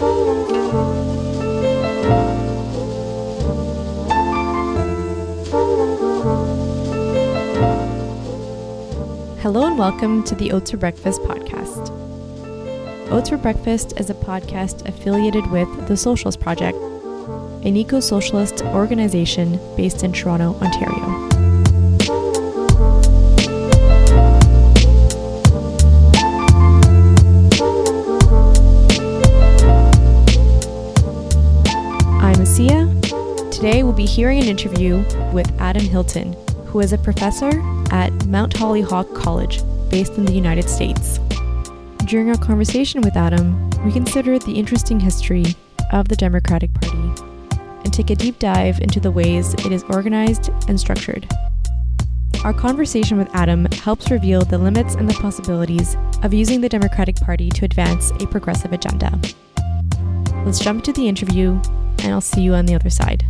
Hello and welcome to the Oats for Breakfast podcast. Oats for Breakfast is a podcast affiliated with the Socialist Project, an eco socialist organization based in Toronto, Ontario. Be hearing an interview with Adam Hilton, who is a professor at Mount Holyoke College, based in the United States. During our conversation with Adam, we considered the interesting history of the Democratic Party and take a deep dive into the ways it is organized and structured. Our conversation with Adam helps reveal the limits and the possibilities of using the Democratic Party to advance a progressive agenda. Let's jump into the interview, and I'll see you on the other side.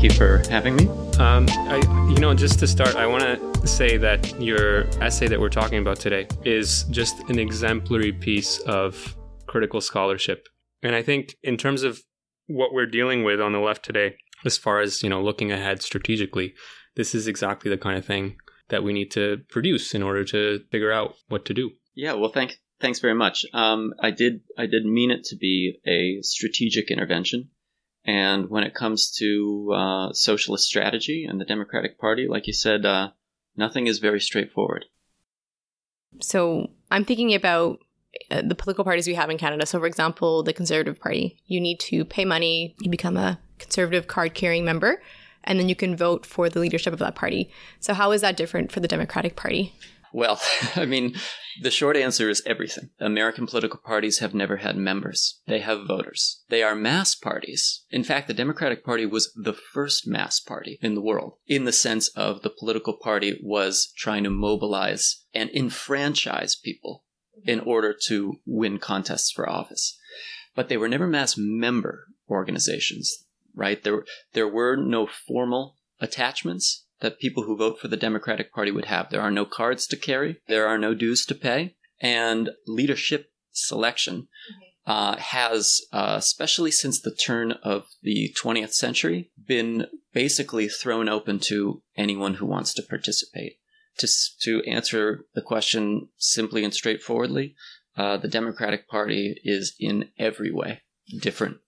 Thank you for having me. Um, I, you know, just to start, I want to say that your essay that we're talking about today is just an exemplary piece of critical scholarship. And I think, in terms of what we're dealing with on the left today, as far as you know, looking ahead strategically, this is exactly the kind of thing that we need to produce in order to figure out what to do. Yeah, well, thank, thanks very much. Um, I did, I did mean it to be a strategic intervention. And when it comes to uh, socialist strategy and the Democratic Party, like you said, uh, nothing is very straightforward. So I'm thinking about uh, the political parties we have in Canada. So, for example, the Conservative Party, you need to pay money, you become a Conservative card carrying member, and then you can vote for the leadership of that party. So, how is that different for the Democratic Party? Well, I mean, the short answer is everything. American political parties have never had members. They have voters. They are mass parties. In fact, the Democratic Party was the first mass party in the world, in the sense of the political party was trying to mobilize and enfranchise people in order to win contests for office. But they were never mass member organizations, right? There, there were no formal attachments that people who vote for the Democratic Party would have. There are no cards to carry, there are no dues to pay, and leadership selection mm-hmm. uh, has, uh, especially since the turn of the 20th century, been basically thrown open to anyone who wants to participate. To, to answer the question simply and straightforwardly, uh, the Democratic Party is in every way different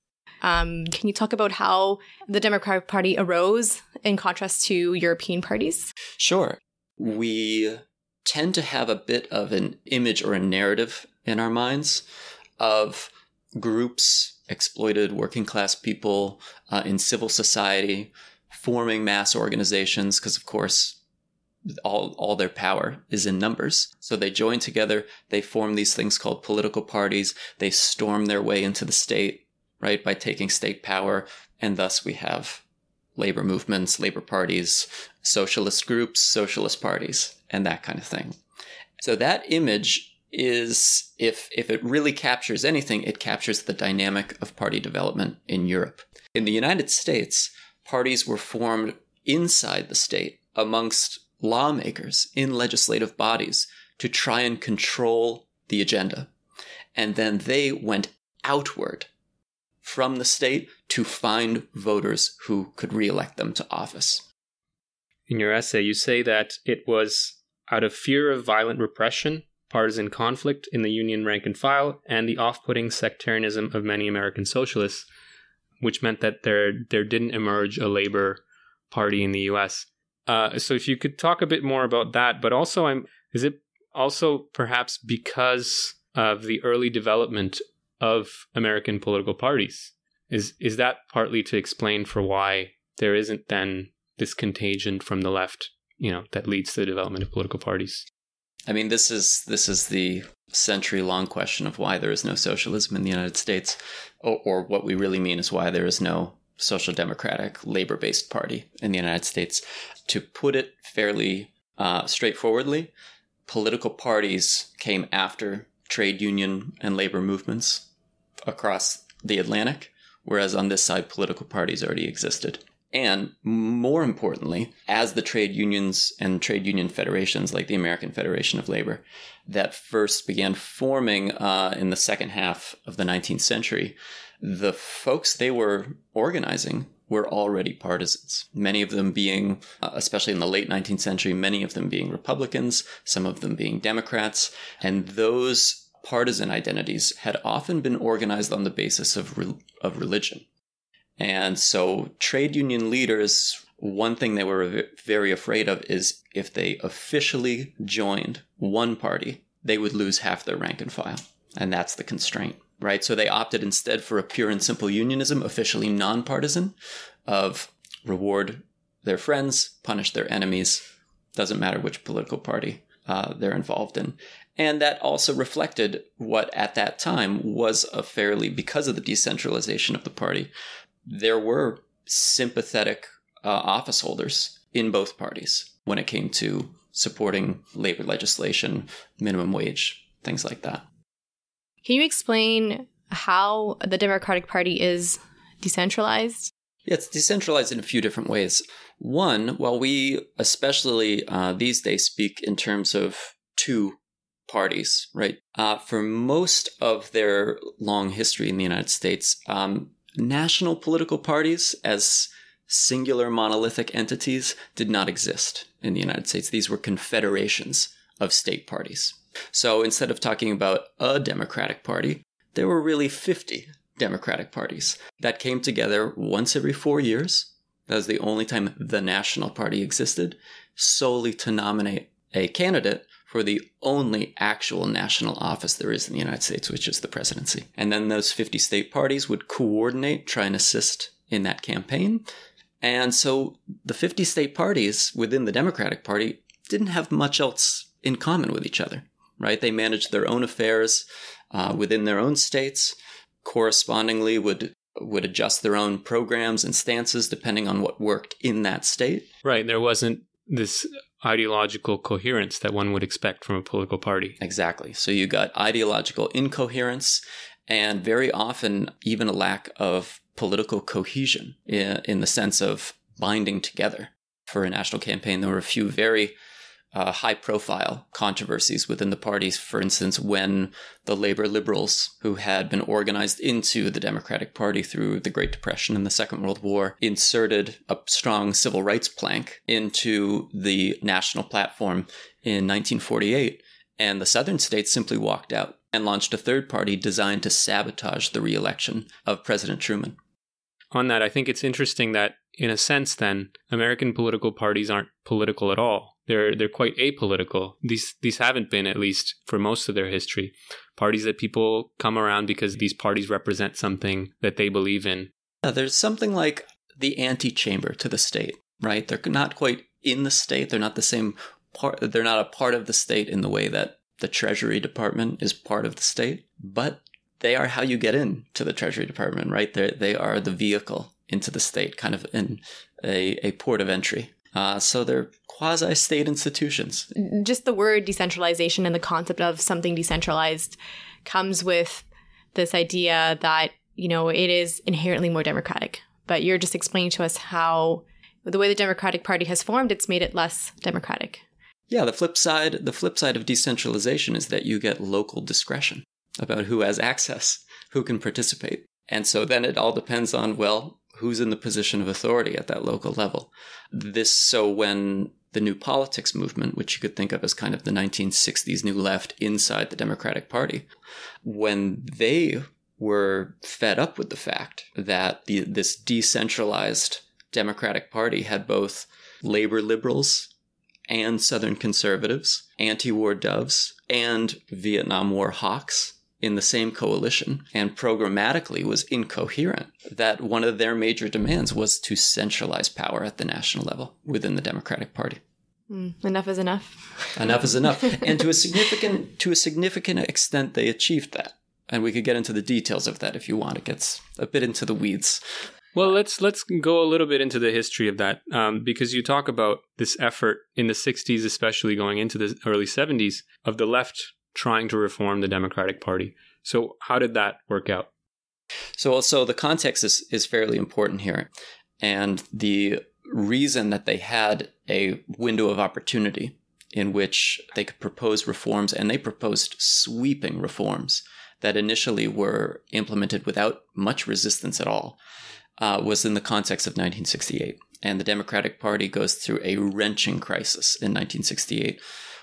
um, can you talk about how the Democratic Party arose in contrast to European parties? Sure. We tend to have a bit of an image or a narrative in our minds of groups, exploited working class people uh, in civil society, forming mass organizations, because of course, all, all their power is in numbers. So they join together, they form these things called political parties, they storm their way into the state, right? By taking state power. And thus we have labor movements, labor parties, socialist groups, socialist parties, and that kind of thing. So that image is, if, if it really captures anything, it captures the dynamic of party development in Europe. In the United States, parties were formed inside the state amongst lawmakers in legislative bodies to try and control the agenda. And then they went outward from the state to find voters who could reelect them to office. In your essay, you say that it was out of fear of violent repression, partisan conflict in the Union rank and file, and the off putting sectarianism of many American socialists, which meant that there, there didn't emerge a labor party in the US. Uh, so, if you could talk a bit more about that, but also, I'm, is it also perhaps because of the early development of American political parties. Is is that partly to explain for why there isn't then this contagion from the left, you know, that leads to the development of political parties? I mean, this is this is the century-long question of why there is no socialism in the United States, or, or what we really mean is why there is no social democratic labor-based party in the United States. To put it fairly uh, straightforwardly, political parties came after trade union and labor movements across the Atlantic, whereas on this side, political parties already existed. And more importantly, as the trade unions and trade union federations, like the American Federation of Labor, that first began forming uh, in the second half of the 19th century, the folks they were organizing were already partisans. Many of them being, uh, especially in the late 19th century, many of them being Republicans, some of them being Democrats. And those partisan identities had often been organized on the basis of, re- of religion. And so trade union leaders, one thing they were very afraid of is if they officially joined one party, they would lose half their rank and file. And that's the constraint, right? So they opted instead for a pure and simple unionism, officially nonpartisan, of reward their friends, punish their enemies, doesn't matter which political party uh, they're involved in. And that also reflected what at that time was a fairly, because of the decentralization of the party, there were sympathetic uh, office holders in both parties when it came to supporting labor legislation, minimum wage, things like that. Can you explain how the Democratic Party is decentralized? Yeah, it's decentralized in a few different ways. One, while we especially uh, these days speak in terms of two parties, right? Uh, for most of their long history in the United States, um, national political parties as singular monolithic entities did not exist in the United States. These were confederations of state parties. So instead of talking about a Democratic Party, there were really 50 Democratic parties that came together once every four years. That was the only time the National Party existed, solely to nominate a candidate for the only actual national office there is in the United States, which is the presidency. And then those 50 state parties would coordinate, try and assist in that campaign. And so the 50 state parties within the Democratic Party didn't have much else in common with each other, right? They managed their own affairs uh, within their own states, correspondingly would would adjust their own programs and stances depending on what worked in that state. Right. There wasn't this ideological coherence that one would expect from a political party. Exactly. So you got ideological incoherence and very often even a lack of political cohesion in, in the sense of binding together. For a national campaign, there were a few very uh, high profile controversies within the parties. For instance, when the labor liberals, who had been organized into the Democratic Party through the Great Depression and the Second World War, inserted a strong civil rights plank into the national platform in 1948, and the Southern states simply walked out and launched a third party designed to sabotage the reelection of President Truman. On that, I think it's interesting that, in a sense, then, American political parties aren't political at all they're they're quite apolitical. These these haven't been at least for most of their history. Parties that people come around because these parties represent something that they believe in. Yeah, there's something like the antechamber to the state, right? They're not quite in the state. They're not the same part. They're not a part of the state in the way that the Treasury Department is part of the state, but they are how you get into the Treasury Department, right? They they are the vehicle into the state, kind of in a, a port of entry. Uh, so they're quasi state institutions. Just the word decentralization and the concept of something decentralized comes with this idea that, you know, it is inherently more democratic. But you're just explaining to us how the way the Democratic Party has formed, it's made it less democratic. Yeah, the flip side, the flip side of decentralization is that you get local discretion about who has access, who can participate. And so then it all depends on, well, who's in the position of authority at that local level. This so when the new politics movement, which you could think of as kind of the 1960s new left inside the Democratic Party, when they were fed up with the fact that the, this decentralized Democratic Party had both labor liberals and Southern conservatives, anti war doves, and Vietnam War hawks in the same coalition and programmatically was incoherent, that one of their major demands was to centralize power at the national level within the Democratic Party. Mm, enough is enough. enough is enough. And to a significant to a significant extent they achieved that. And we could get into the details of that if you want. It gets a bit into the weeds. Well, let's let's go a little bit into the history of that um, because you talk about this effort in the '60s, especially going into the early '70s, of the left trying to reform the Democratic Party. So, how did that work out? So, also the context is, is fairly important here. And the reason that they had a window of opportunity in which they could propose reforms, and they proposed sweeping reforms that initially were implemented without much resistance at all, uh, was in the context of 1968. And the Democratic Party goes through a wrenching crisis in 1968,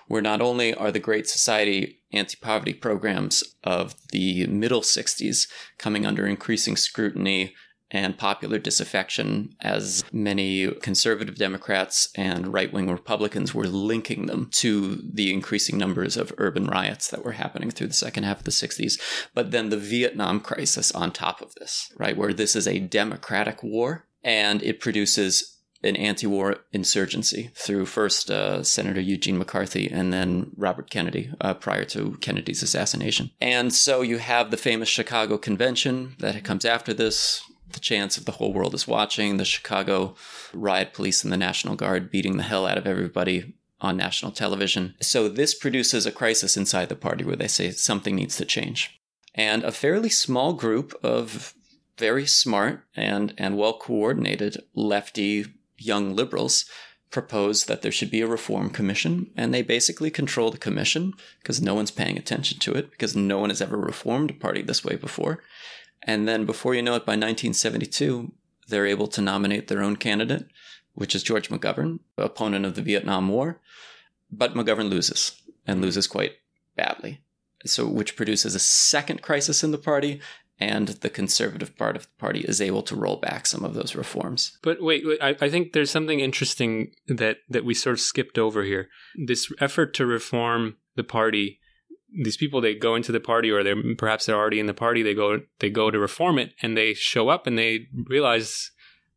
where not only are the Great Society anti poverty programs of the middle 60s coming under increasing scrutiny and popular disaffection as many conservative Democrats and right wing Republicans were linking them to the increasing numbers of urban riots that were happening through the second half of the 60s. But then the Vietnam crisis on top of this, right, where this is a democratic war and it produces an anti-war insurgency through first uh, Senator Eugene McCarthy and then Robert Kennedy uh, prior to Kennedy's assassination. And so you have the famous Chicago Convention that comes after this, the chance of the whole world is watching, the Chicago riot police and the National Guard beating the hell out of everybody on national television. So this produces a crisis inside the party where they say something needs to change. And a fairly small group of very smart and, and well coordinated lefty young liberals proposed that there should be a reform commission, and they basically control the commission because no one's paying attention to it because no one has ever reformed a party this way before. And then before you know it, by 1972, they're able to nominate their own candidate, which is George McGovern, opponent of the Vietnam War. But McGovern loses and loses quite badly. So, which produces a second crisis in the party, and the conservative part of the party is able to roll back some of those reforms. But wait, wait I, I, think there's something interesting that that we sort of skipped over here. This effort to reform the party these people they go into the party or they're perhaps they're already in the party they go they go to reform it and they show up and they realize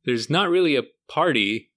there's not really a party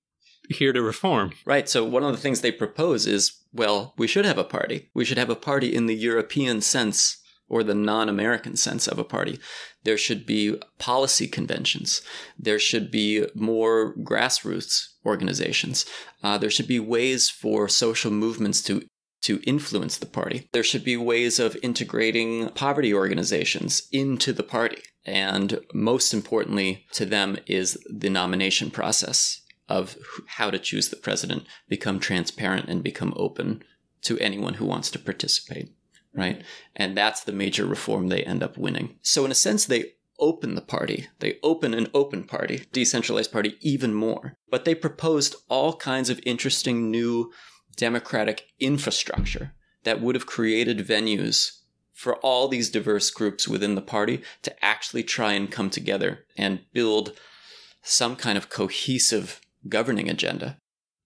here to reform right so one of the things they propose is well we should have a party we should have a party in the european sense or the non-american sense of a party there should be policy conventions there should be more grassroots organizations uh, there should be ways for social movements to to influence the party. There should be ways of integrating poverty organizations into the party. And most importantly to them is the nomination process of how to choose the president become transparent and become open to anyone who wants to participate, right? And that's the major reform they end up winning. So in a sense, they open the party. They open an open party, decentralized party even more. But they proposed all kinds of interesting new democratic infrastructure that would have created venues for all these diverse groups within the party to actually try and come together and build some kind of cohesive governing agenda.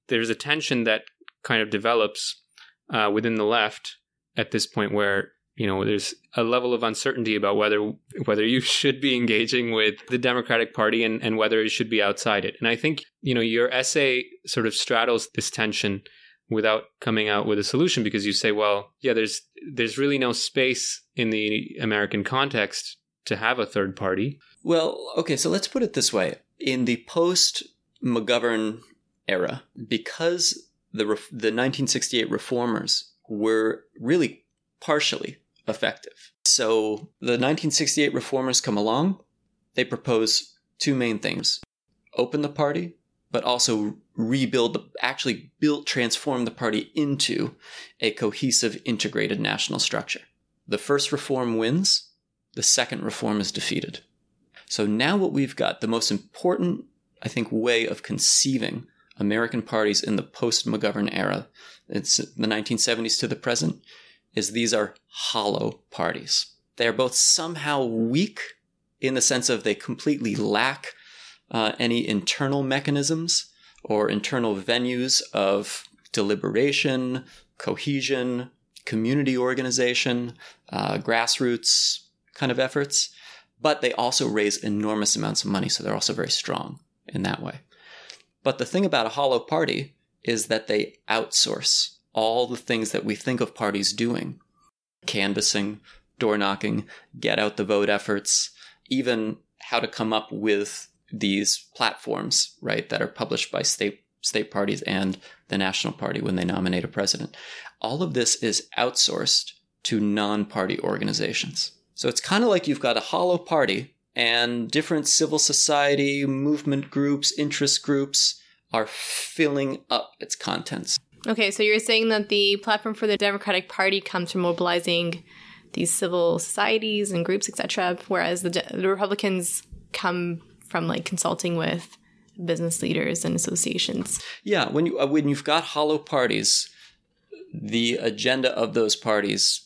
There's a tension that kind of develops uh, within the left at this point where you know there's a level of uncertainty about whether whether you should be engaging with the democratic party and, and whether you should be outside it and i think you know your essay sort of straddles this tension without coming out with a solution because you say, well, yeah, there's there's really no space in the American context to have a third party. Well, okay, so let's put it this way. In the post McGovern era, because the the 1968 reformers were really partially effective. So the 1968 reformers come along, they propose two main things. Open the party but also rebuild the actually build transform the party into a cohesive integrated national structure the first reform wins the second reform is defeated so now what we've got the most important i think way of conceiving american parties in the post mcgovern era it's the 1970s to the present is these are hollow parties they are both somehow weak in the sense of they completely lack uh, any internal mechanisms or internal venues of deliberation, cohesion, community organization, uh, grassroots kind of efforts. But they also raise enormous amounts of money, so they're also very strong in that way. But the thing about a hollow party is that they outsource all the things that we think of parties doing canvassing, door knocking, get out the vote efforts, even how to come up with these platforms, right, that are published by state state parties and the national party when they nominate a president. All of this is outsourced to non-party organizations. So it's kind of like you've got a hollow party And different civil society, movement groups, interest groups are filling up its contents. Okay, so you're saying that the platform for the Democratic Party comes from mobilizing these civil societies and groups, etc., whereas the, the Republicans come from like consulting with business leaders and associations. Yeah, when you uh, when you've got hollow parties, the agenda of those parties,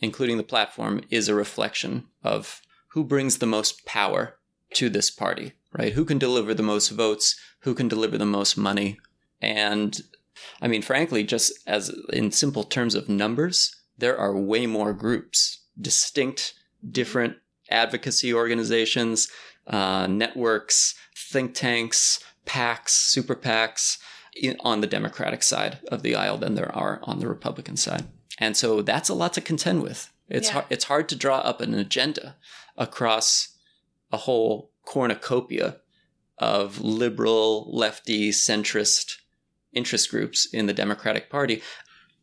including the platform, is a reflection of who brings the most power to this party, right? Who can deliver the most votes, who can deliver the most money. And I mean, frankly, just as in simple terms of numbers, there are way more groups, distinct, different advocacy organizations, uh, networks, think tanks, PACs, super PACs in, on the Democratic side of the aisle than there are on the Republican side. And so that's a lot to contend with. It's Yeah. hard, it's hard to draw up an agenda across a whole cornucopia of liberal, lefty, centrist interest groups in the Democratic Party.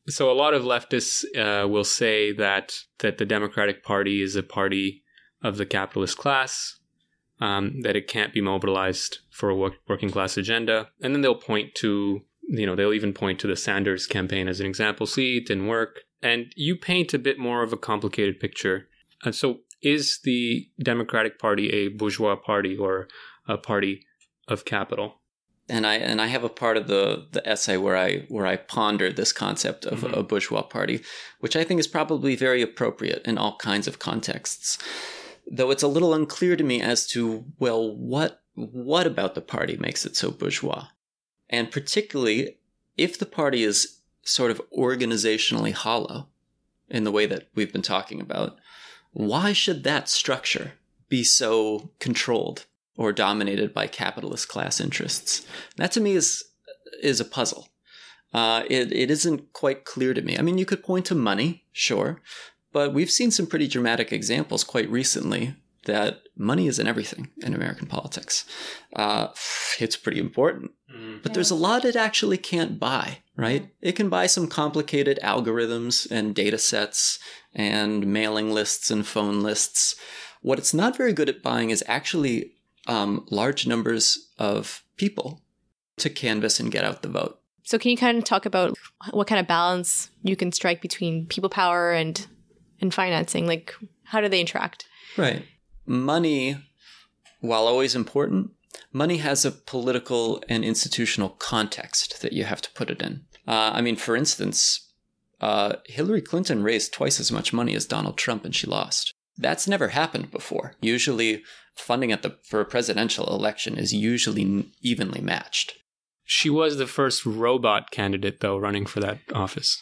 So a lot of leftists uh, will say that that the Democratic Party is a party of the capitalist class, um, that it can't be mobilized for a work, working class agenda, and then they'll point to you know they'll even point to the Sanders campaign as an example. See, it didn't work, and you paint a bit more of a complicated picture. And so, is the Democratic Party a bourgeois party or a party of capital? and I and I have a part of the the essay where I where I ponder this concept of Mhm. a bourgeois party, which I think is probably very appropriate in all kinds of contexts. Though it's a little unclear to me as to well what what about the party makes it so bourgeois, and particularly if the party is sort of organizationally hollow in the way that we've been talking about, why should that structure be so controlled or dominated by capitalist class interests? That to me is is a puzzle. Uh, it it isn't quite clear to me. I mean, you could point to money, sure, but we've seen some pretty dramatic examples quite recently that money isn't everything in American politics. Uh, it's pretty important, but there's a lot it actually can't buy, right? It can buy some complicated algorithms and data sets and mailing lists and phone lists. What it's not very good at buying is actually um, large numbers of people to canvass and get out the vote. So can you kind of talk about what kind of balance you can strike between people power and and financing? Like how do they interact? Right. Money, while always important, money has a political and institutional context that you have to put it in. Uh, I mean, for instance, uh, Hillary Clinton raised twice as much money as Donald Trump and she lost. That's never happened before. Usually, funding at the for a presidential election is usually evenly matched. She was the first robot candidate, though, running for that office.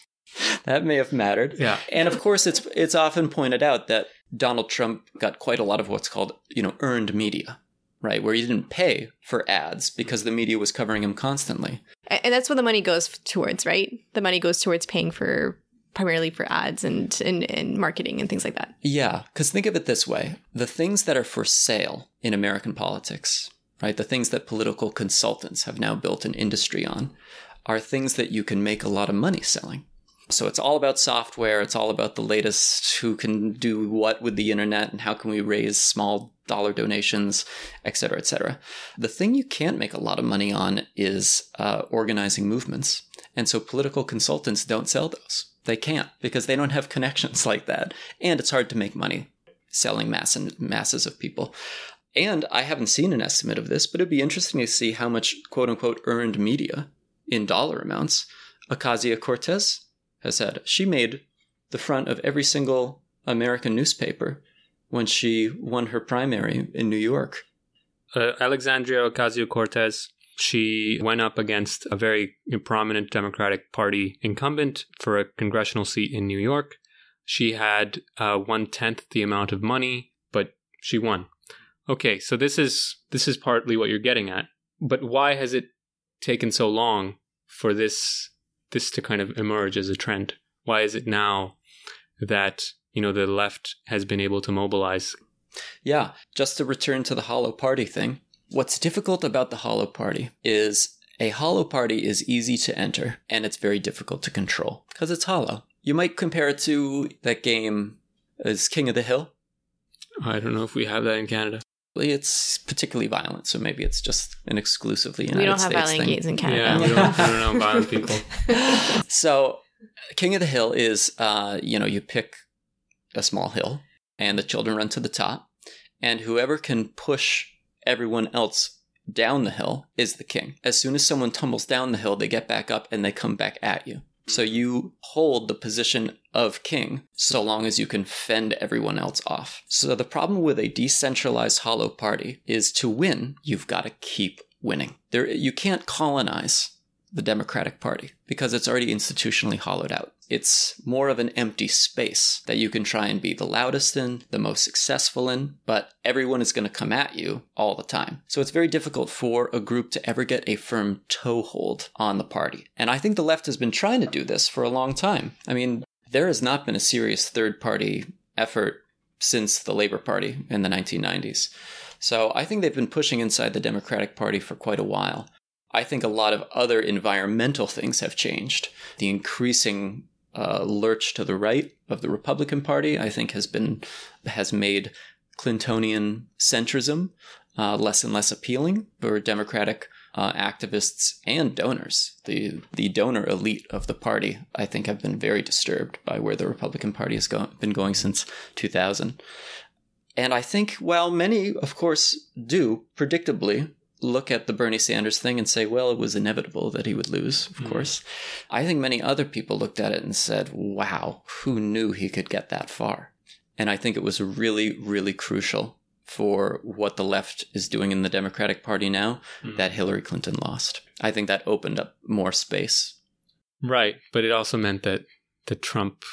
That may have mattered. Yeah. And of course, it's it's often pointed out that Donald Trump got quite a lot of what's called you know earned media, right, where he didn't pay for ads because the media was covering him constantly. And that's what the money goes towards, right? The money goes towards paying for primarily for ads and and, and marketing and things like that. Yeah, because think of it this way: the things that are for sale in American politics, right, the things that political consultants have now built an industry on, are things that you can make a lot of money selling. So it's all about software. It's all about the latest who can do what with the internet and how can we raise small dollar donations, et cetera, et cetera. The thing you can't make a lot of money on is uh, organizing movements. And so political consultants don't sell those. They can't because they don't have connections like that. And it's hard to make money selling mass and masses of people. And I haven't seen an estimate of this, but it'd be interesting to see how much quote unquote earned media in dollar amounts Ocasio Cortez has had. She made the front of every single American newspaper when she won her primary in New York. uh, Alexandria Ocasio Cortez. She went up against a very prominent Democratic Party incumbent for a congressional seat in New York. She had uh, one tenth the amount of money, but she won. Okay, so this is this is partly what you're getting at. But why has it taken so long for this this to kind of emerge as a trend? Why is it now that you know the left has been able to mobilize Yeah, just to return to the hollow party thing. What's difficult about the hollow party is a hollow party is easy to enter and it's very difficult to control because it's hollow. You might compare it to that game as King of the Hill. I don't know if we have that in Canada. It's particularly violent, so maybe it's just an exclusively United we don't have States violent thing. gays in Canada. Yeah, we don't, we don't know violent people. So, King of the Hill is, uh, you know, you pick a small hill, and the children run to the top, and whoever can push everyone else down the hill is the king. As soon as someone tumbles down the hill, they get back up and they come back at you. So hmm. you hold the position of king so long as you can fend everyone else off. So the problem with a decentralized hollow party is to win, you've got to keep winning. There you can't colonize the Democratic Party because it's already institutionally hollowed out. It's more of an empty space that you can try and be the loudest in, the most successful in, but everyone is going to come at you all the time. So it's very difficult for a group to ever get a firm toehold on the party. And I think the left has been trying to do this for a long time. I mean, there has not been a serious third party effort since the Labor Party in the 1990s. So I think they've been pushing inside the Democratic Party for quite a while. I think a lot of other environmental things have changed. The increasing uh, lurch to the right of the Republican Party, I think, has been has made Clintonian centrism uh, less and less appealing for Democratic uh, activists and donors. The the donor elite of the party, I think, have been very disturbed by where the Republican Party has go- been going since 2000. And I think, while many, of course, do predictably look at the Bernie Sanders thing and say, well, it was inevitable that he would lose, of hmm. course. I think many other people looked at it and said, wow, who knew he could get that far? And I think it was really, really crucial for what the left is doing in the Democratic Party now hmm. that Hillary Clinton lost. I think that opened up more space. Right, but it also meant that the Trump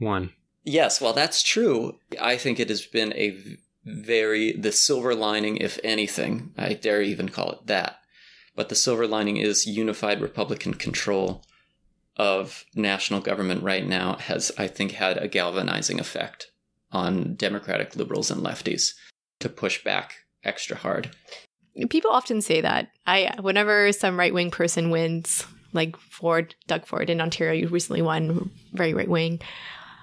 won. Yes, well, that's true. I think it has been a very, the silver lining, if anything, I dare even call it that. But the silver lining is unified Republican control of national government right now has, I think, had a galvanizing effect on Democratic liberals and lefties to push back extra hard. People often say that. I whenever some right wing person wins, like Ford, Doug Ford in Ontario you recently won, very right wing.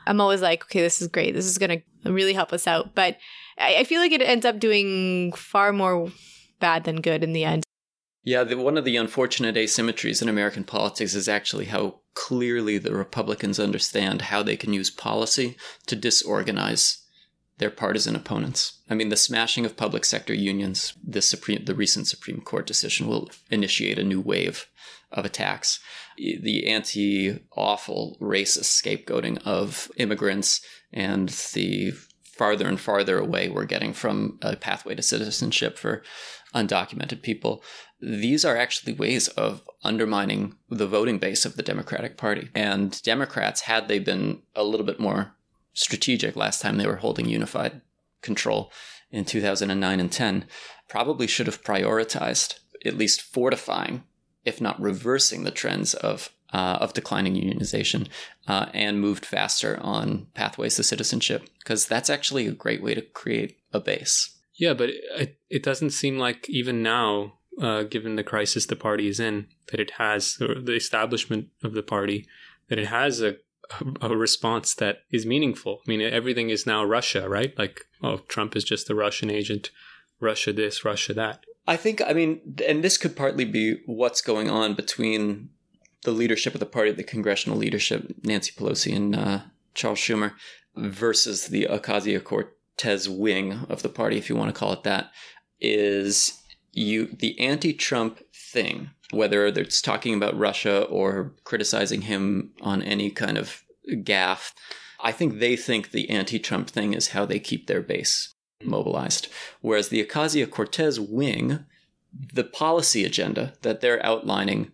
I'm always like, okay, this is great. This is gonna really help us out. But I, I feel like it ends up doing far more bad than good in the end. Yeah, the, one of the unfortunate asymmetries in American politics is actually how clearly the Republicans understand how they can use policy to disorganize their partisan opponents. I mean, the smashing of public sector unions, the Supreme, the recent Supreme Court decision will initiate a new wave of attacks. The anti-awful racist scapegoating of immigrants and the farther and farther away we're getting from a pathway to citizenship for undocumented people. These are actually ways of undermining the voting base of the Democratic Party. And Democrats, had they been a little bit more strategic last time they were holding unified control in 2009 and 10, probably should have prioritized at least fortifying, if not reversing, the trends of uh, of declining unionization uh, and moved faster on pathways to citizenship because that's actually a great way to create a base. Yeah, but it, it doesn't seem like even now, uh, given the crisis the party is in, that it has, or the establishment of the party, that it has a, a response that is meaningful. I mean, everything is now Russia, right? Like, oh, Trump is just a Russian agent, Russia this, Russia that. I think, I mean, and this could partly be what's going on between the leadership of the party, the congressional leadership, Nancy Pelosi and uh, Charles Schumer, versus the Ocasio Cortez wing of the party, if you want to call it that, is you the anti-Trump thing, whether it's talking about Russia or criticizing him on any kind of gaffe. I think they think the anti-Trump thing is how they keep their base mobilized, whereas the Ocasio Cortez wing, the policy agenda that they're outlining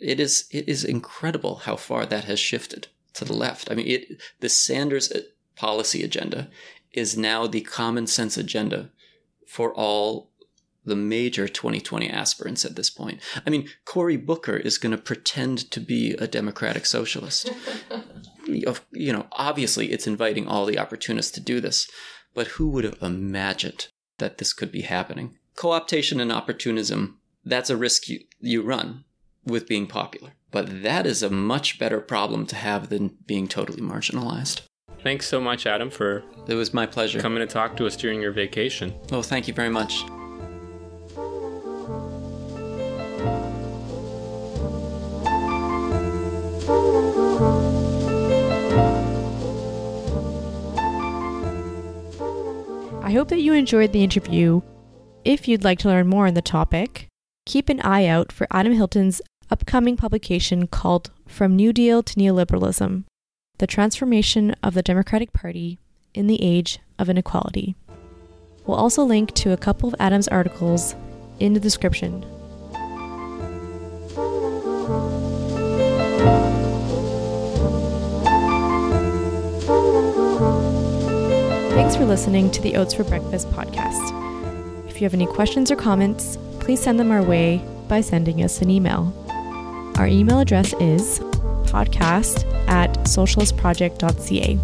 it is it is incredible how far that has shifted to the left. I mean, it the Sanders uh, policy agenda is now the common sense agenda for all the major 2020 aspirants at this point. I mean, Cory Booker is going to pretend to be a democratic socialist. you know, obviously it's inviting all the opportunists to do this, but who would have imagined that this could be happening? Co-optation and opportunism, that's a risk you, you run with being popular. But that is a much better problem to have than being totally marginalized. Thanks so much, Adam, for It was my pleasure. coming to talk to us during your vacation. Oh, thank you very much. I hope that you enjoyed the interview. If you'd like to learn more on the topic, keep an eye out for Adam Hilton's upcoming publication called From New Deal to Neoliberalism The Transformation of the Democratic Party in the Age of Inequality. We'll also link to a couple of Adam's articles in the description. Thanks for listening to the Oats for Breakfast podcast. If you have any questions or comments, please send them our way by sending us an email. Our email address is podcast at socialistproject.ca.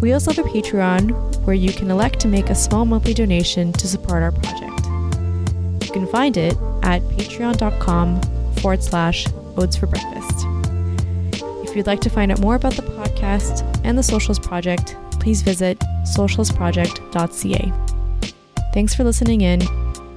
We also have a Patreon where you can elect to make a small monthly donation to support our project. You can find it at patreon.com forward slash oats for breakfast. If you'd like to find out more about the podcast and the Socialist Project, please visit socialistproject.ca. Thanks for listening in,